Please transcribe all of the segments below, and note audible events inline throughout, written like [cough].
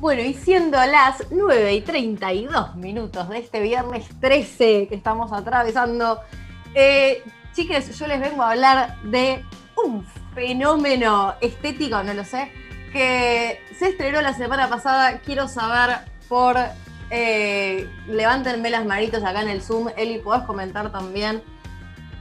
Bueno, y siendo las 9 y 32 minutos de este viernes 13 que estamos atravesando, eh, chiques, yo les vengo a hablar de un fenómeno estético, no lo sé, que se estrenó la semana pasada. Quiero saber por. Eh, levántenme las manitos acá en el Zoom. Eli, podés comentar también.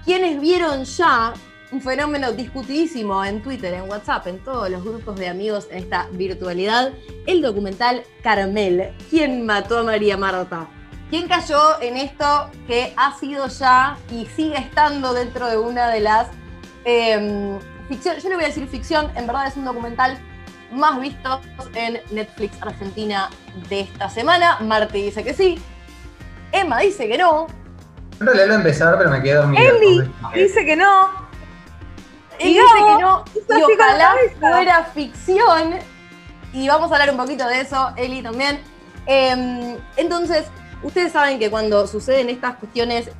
¿Quiénes vieron ya un fenómeno discutidísimo en Twitter, en WhatsApp, en todos los grupos de amigos en esta virtualidad, el documental Carmel, ¿quién mató a María Marta? ¿Quién cayó en esto que ha sido ya y sigue estando dentro de una de las eh, ficción? Yo le voy a decir ficción, en verdad es un documental más visto en Netflix Argentina de esta semana. Marte dice que sí. Emma dice que no. En realidad lo empezar, pero me quedé dormido. Eli dice que no. Él dice que no, y ojalá fuera ficción. Y vamos a hablar un poquito de eso, Eli también. Em, entonces, ustedes saben que cuando suceden estas cuestiones,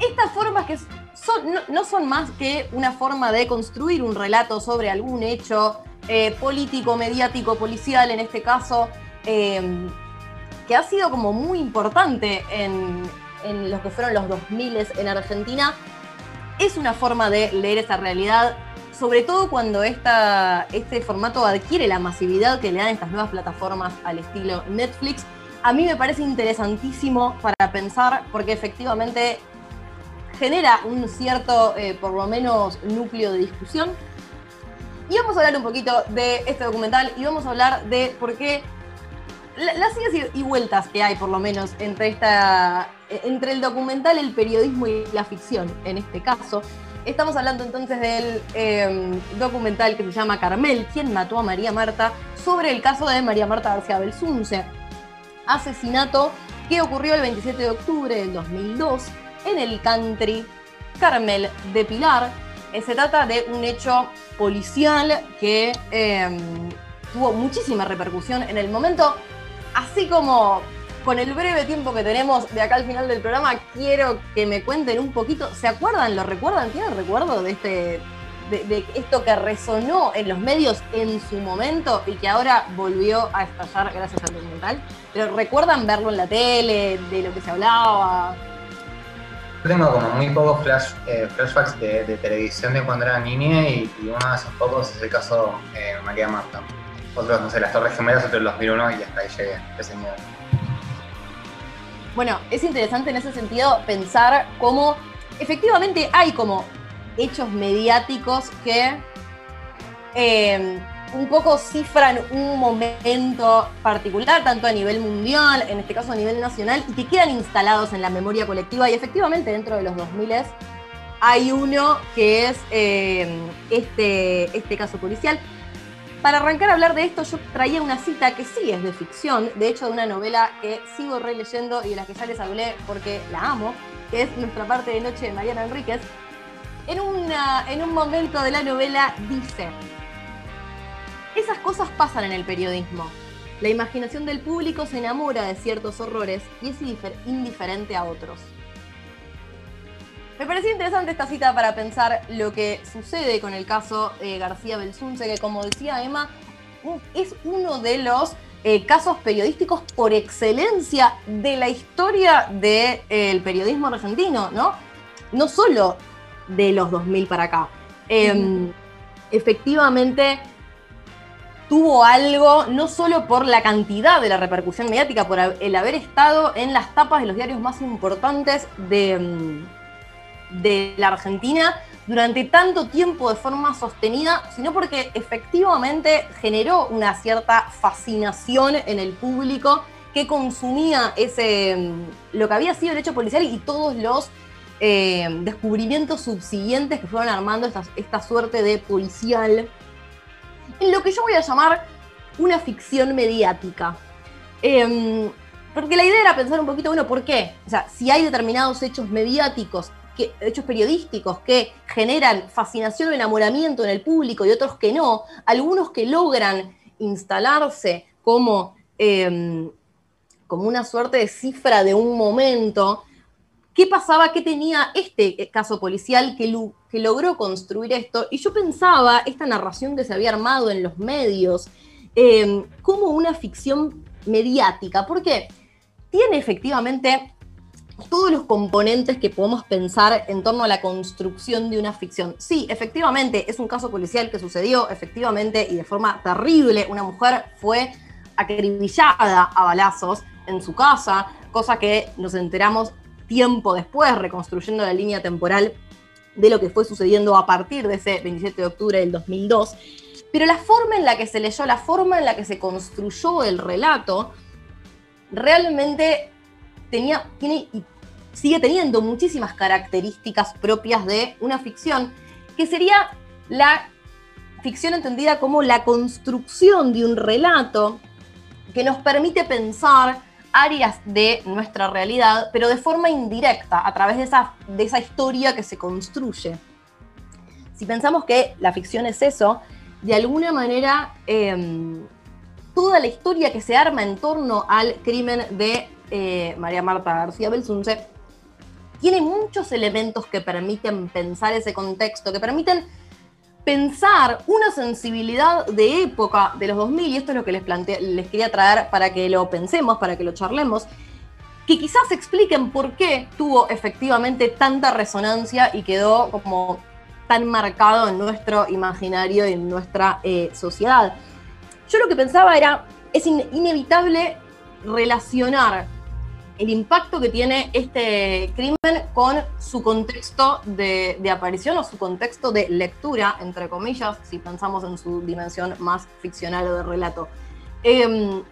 estas formas que son, no, son más que una forma de construir un relato sobre algún hecho eh, político, mediático, policial en este caso, em, que ha sido como muy importante en, en los que fueron los 2000 en Argentina es una forma de leer esa realidad, sobre todo cuando esta, este formato adquiere la masividad que le dan estas nuevas plataformas al estilo Netflix. A mí me parece interesantísimo para pensar porque efectivamente genera un cierto, eh, por lo menos, núcleo de discusión. Y vamos a hablar un poquito de este documental y vamos a hablar de por qué las idas y vueltas que hay, por lo menos, entre, esta, entre el documental, el periodismo y la ficción, en este caso. Estamos hablando entonces del em, documental que se llama Carmel, ¿Quién mató a María Marta? sobre el caso de María Marta García Belsunce. Asesinato que ocurrió el 27 de octubre del 2002 en el country Carmel de Pilar. Eh, se trata de un hecho policial que em, tuvo muchísima repercusión en el momento así como con el breve tiempo que tenemos de acá al final del programa, quiero que me cuenten un poquito. ¿Se acuerdan? ¿Lo recuerdan? ¿Tienen recuerdo de este. De, esto que resonó en los medios en su momento y que ahora volvió a estallar gracias al documental. Pero recuerdan verlo en la tele, de lo que se hablaba. Yo tengo como muy pocos eh, flashbacks de, televisión de cuando era niña y, uno de esos pocos es el caso de María Marta otros, no sé, las Torres Gemelas, otros los 2001 y hasta ahí llegué, ese nivel. Bueno, es interesante en ese sentido pensar cómo efectivamente hay como hechos mediáticos que eh, un poco cifran un momento particular, tanto a nivel mundial, en este caso a nivel nacional, y que quedan instalados en la memoria colectiva. Y efectivamente dentro de los 2000 hay uno que es eh, este, este caso policial. Para arrancar a hablar de esto, yo traía una cita que sí es de ficción, de hecho de una novela que sigo releyendo y de la que ya les hablé porque la amo, que es Nuestra parte de noche de Mariana Enríquez. En, en un momento de la novela dice, esas cosas pasan en el periodismo. La imaginación del público se enamora de ciertos horrores y es indiferente a otros. Me pareció interesante esta cita para pensar lo que sucede con el caso de García Belsunce, que como decía Emma, es uno de los eh, casos periodísticos por excelencia de la historia del eh, periodismo argentino, ¿no? No solo de los 2000 para acá. Em, [laughs] efectivamente, tuvo algo, no solo por la cantidad de la repercusión mediática, por el haber estado en las tapas de los diarios más importantes de em, de la Argentina durante tanto tiempo de forma sostenida, sino porque efectivamente generó una cierta fascinación en el público que consumía ese, mm, lo que había sido el hecho policial y todos los eh, descubrimientos subsiguientes que fueron armando esta, suerte de policial, en lo que yo voy a llamar una ficción mediática. Em, porque la idea era pensar un poquito, bueno, ¿por qué? O sea, si hay determinados hechos mediáticos hechos periodísticos que generan fascinación o enamoramiento en el público y otros que no, algunos que logran instalarse como, em, como una suerte de cifra de un momento. ¿Qué pasaba? ¿Qué tenía este caso policial que, logró construir esto? Y yo pensaba, esta narración que se había armado en los medios eh, como una ficción mediática, porque tiene efectivamente todos los componentes que podemos pensar en torno a la construcción de una ficción. Sí, efectivamente, es un caso policial que sucedió, efectivamente, y de forma terrible. Una mujer fue acribillada a balazos en su casa, cosa que nos enteramos tiempo después, reconstruyendo la línea temporal de lo que fue sucediendo a partir de ese 27 de octubre del 2002. Pero la forma en la que se leyó, la forma en la que se construyó el relato, realmente tiene sigue teniendo muchísimas características propias de una ficción, que sería la ficción entendida como la construcción de un relato que nos permite pensar áreas de nuestra realidad, pero de forma indirecta, a través de esa, de esa historia que se construye. Si pensamos que la ficción es eso, de alguna manera em, toda la historia que se arma en torno al crimen de eh, María Marta García Belsunce tiene muchos elementos que permiten pensar ese contexto, que permiten pensar una sensibilidad de época de los 2000, y esto es lo que les, les quería traer para que lo pensemos, para que lo charlemos, que quizás expliquen por qué tuvo efectivamente tanta resonancia y quedó como tan marcado en nuestro imaginario y en nuestra eh, sociedad. Yo lo que pensaba era, es inevitable relacionar el impacto que tiene este crimen con su contexto de, aparición o su contexto de lectura, entre comillas, si pensamos en su dimensión más ficcional o de relato. Em,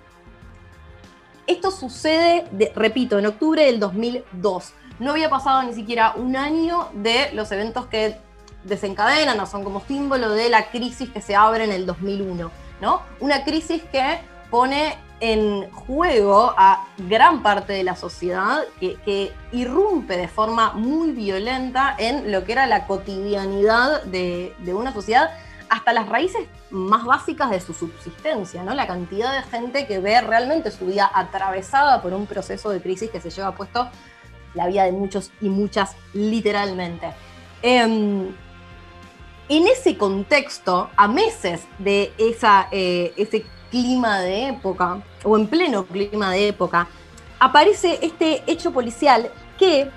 esto sucede, repito, en octubre del 2002. No había pasado ni siquiera un año de los eventos que desencadenan o son como símbolo de la crisis que se abre en el 2001, ¿no? Una crisis que pone en juego a gran parte de la sociedad que, irrumpe de forma muy violenta en lo que era la cotidianidad de, una sociedad hasta las raíces más básicas de su subsistencia, ¿no? La cantidad de gente que ve realmente su vida atravesada por un proceso de crisis que se lleva puesto la vida de muchos y muchas literalmente. Em, en ese contexto, a meses de esa, eh, ese clima de época, o en pleno clima de época, aparece este hecho policial que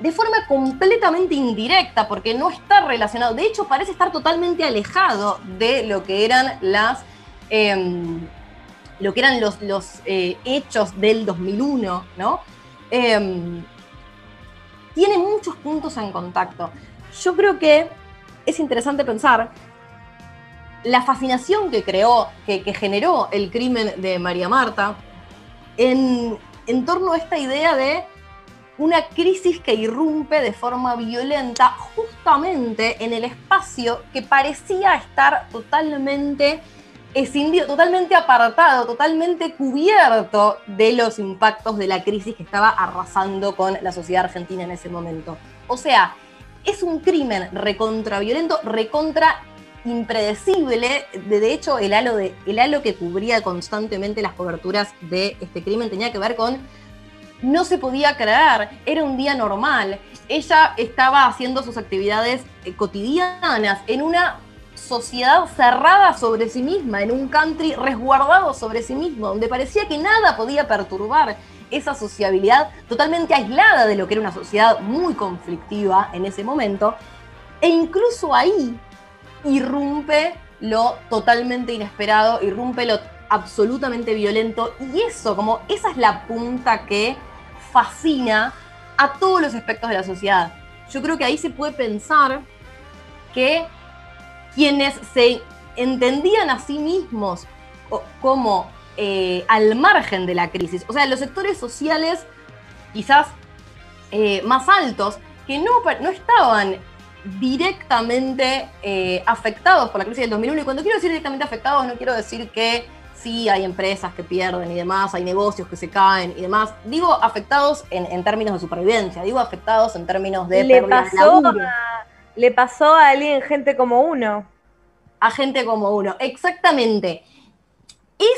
de forma completamente indirecta, porque no está relacionado, de hecho parece estar totalmente alejado de lo que eran las... Em, lo que eran los, los eh, hechos del 2001, ¿no? Em, tiene muchos puntos en contacto. Yo creo que es interesante pensar la fascinación que creó, que, generó el crimen de María Marta en, torno a esta idea de una crisis que irrumpe de forma violenta justamente en el espacio que parecía estar totalmente escindido, totalmente apartado, totalmente cubierto de los impactos de la crisis que estaba arrasando con la sociedad argentina en ese momento. O sea, es un crimen recontra violento, recontra impredecible. De, hecho, el halo, de, el halo que cubría constantemente las coberturas de este crimen tenía que ver con no se podía creer, era un día normal. Ella estaba haciendo sus actividades eh, cotidianas en una sociedad cerrada sobre sí misma, en un country resguardado sobre sí mismo, donde parecía que nada podía perturbar esa sociabilidad totalmente aislada de lo que era una sociedad muy conflictiva en ese momento. E incluso ahí irrumpe lo totalmente inesperado, irrumpe lo absolutamente violento y eso, como esa es la punta que fascina a todos los aspectos de la sociedad. Yo creo que ahí se puede pensar que quienes se entendían a sí mismos como eh, al margen de la crisis, o sea, los sectores sociales quizás eh, más altos, que no, no estaban directamente eh, afectados por la crisis del 2001. Y cuando quiero decir directamente afectados, no quiero decir que sí hay empresas que pierden y demás, hay negocios que se caen y demás. Digo afectados en, términos de supervivencia, digo afectados en términos de le pasó a, Le pasó a alguien, gente como uno. A gente como uno, exactamente.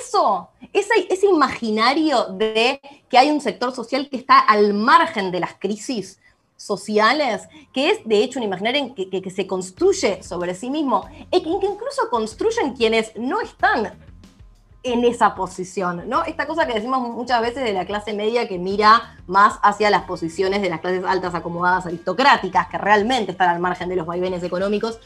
Eso, ese, ese imaginario de que hay un sector social que está al margen de las crisis, sociales, que es de hecho un imaginario que, que, se construye sobre sí mismo, y que incluso construyen quienes no están en esa posición, ¿no? Esta cosa que decimos muchas veces de la clase media que mira más hacia las posiciones de las clases altas acomodadas aristocráticas, que realmente están al margen de los vaivenes económicos,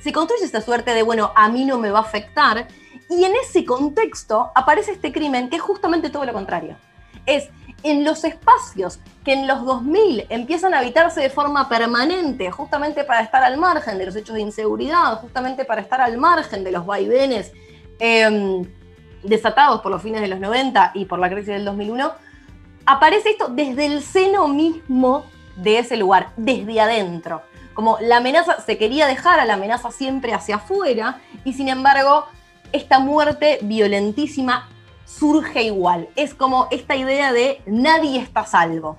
se construye esta suerte de, bueno, a mí no me va a afectar, y en ese contexto aparece este crimen que es justamente todo lo contrario. Es en los espacios que en los 2000 empiezan a habitarse de forma permanente, justamente para estar al margen de los hechos de inseguridad, justamente para estar al margen de los vaivenes em, desatados por los fines de los 90 y por la crisis del 2001, aparece esto desde el seno mismo de ese lugar, desde adentro. Como la amenaza, se quería dejar a la amenaza siempre hacia afuera y sin embargo esta muerte violentísima surge igual. Es como esta idea de nadie está salvo.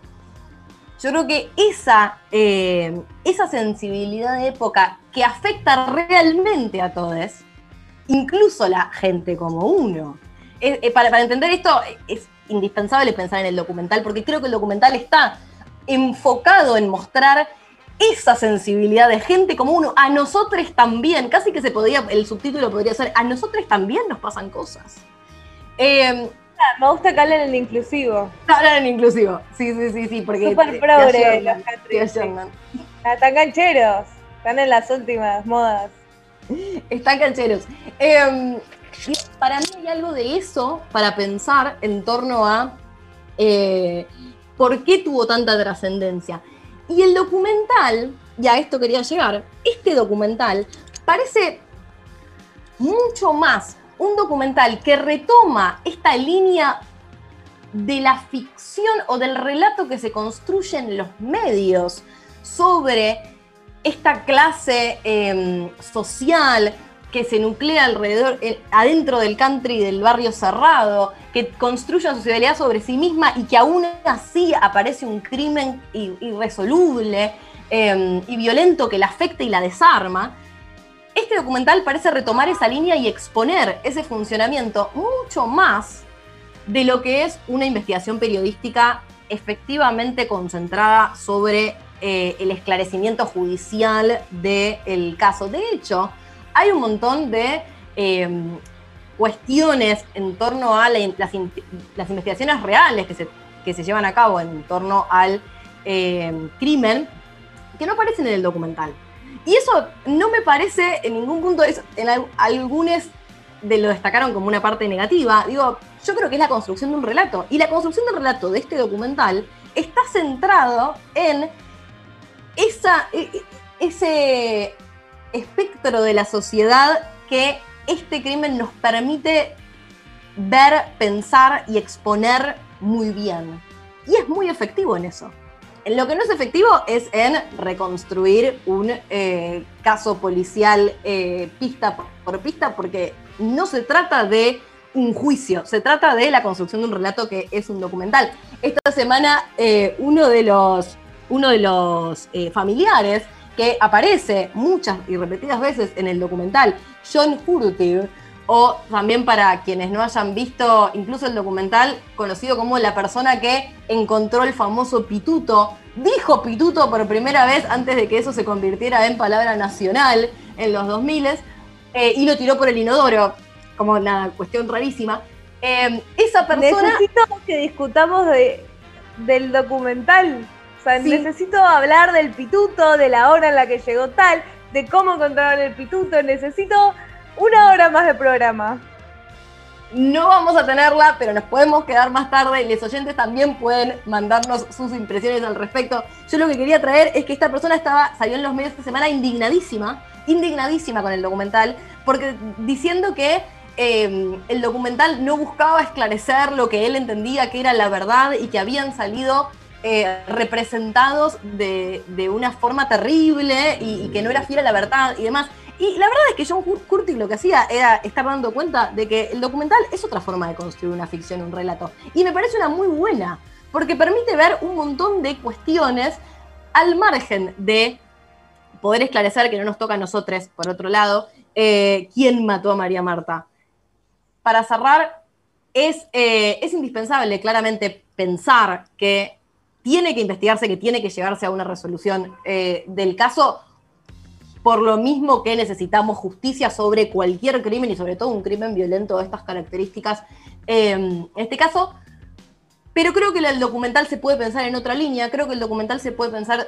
Yo creo que esa, eh, esa sensibilidad de época que afecta realmente a todos, incluso la gente como uno. Eh, para, entender esto es indispensable pensar en el documental, porque creo que el documental está enfocado en mostrar esa sensibilidad de gente como uno. A nosotros también, casi que se podría, el subtítulo podría ser, a nosotros también nos pasan cosas. Eh, me gusta que hablen en inclusivo. Hablan en inclusivo, sí, sí, sí, sí. Porque Super progre los Están cancheros, están en las últimas modas. Están cancheros. Em, para mí hay algo de eso para pensar en torno a eh, por qué tuvo tanta trascendencia. Y el documental, y a esto quería llegar, este documental parece mucho más un documental que retoma esta línea de la ficción o del relato que se construye en los medios sobre esta clase em, social que se nuclea alrededor, adentro del country del barrio cerrado, que construye una sociedad sobre sí misma y que aún así aparece un crimen irresoluble em, y violento que la afecta y la desarma. Este documental parece retomar esa línea y exponer ese funcionamiento mucho más de lo que es una investigación periodística efectivamente concentrada sobre eh, el esclarecimiento judicial del caso. De hecho, hay un montón de em, cuestiones en torno a las, investigaciones reales que se, llevan a cabo en torno al em, crimen que no aparecen en el documental. Y eso no me parece en ningún punto, en algunos de lo destacaron como una parte negativa. Digo, yo creo que es la construcción de un relato. Y la construcción del relato de este documental está centrado en esa, e, e, ese espectro de la sociedad que este crimen nos permite ver, pensar y exponer muy bien. Y es muy efectivo en eso. Lo que no es efectivo es en reconstruir un eh, caso policial eh, pista por pista, porque no se trata de un juicio, se trata de la construcción de un relato que es un documental. Esta semana eh, uno de los, uno de los familiares que aparece muchas y repetidas veces en el documental, John Furtive, o también para quienes no hayan visto incluso el documental, conocido como la persona que encontró el famoso pituto, dijo pituto por primera vez antes de que eso se convirtiera en palabra nacional en los 2000 eh, y lo tiró por el inodoro, como una cuestión rarísima. Eh, esa persona... Necesito que discutamos de, del documental. O sea, necesito hablar del pituto, de la hora en la que llegó tal, de cómo encontraron el pituto. Necesito una hora más de programa. No vamos a tenerla, pero nos podemos quedar más tarde. Los oyentes también pueden mandarnos sus impresiones al respecto. Yo lo que quería traer es que esta persona estaba, salió en los medios esta semana indignadísima, indignadísima con el documental, porque diciendo que eh, el documental no buscaba esclarecer lo que él entendía que era la verdad y que habían salido eh, representados de, una forma terrible y, y, que no era fiel a la verdad y demás. Y la verdad es que John Curtis lo que hacía era estar dando cuenta de que el documental es otra forma de construir una ficción, un relato. Y me parece una muy buena, porque permite ver un montón de cuestiones al margen de poder esclarecer que no nos toca a nosotros, por otro lado, eh, quién mató a María Marta. Para cerrar, es, eh, es indispensable claramente pensar que tiene que investigarse, que tiene que llegarse a una resolución eh, del caso por lo mismo que necesitamos justicia sobre cualquier crimen y sobre todo un crimen violento de estas características em, en este caso. Pero creo que el documental se puede pensar en otra línea, creo que el documental se puede pensar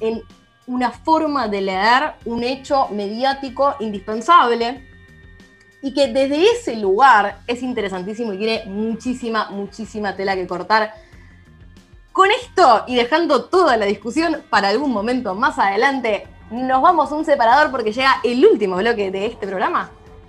en una forma de leer un hecho mediático indispensable y que desde ese lugar es interesantísimo y tiene muchísima, muchísima tela que cortar. Con esto y dejando toda la discusión para algún momento más adelante, nos vamos un separador porque llega el último bloque de este programa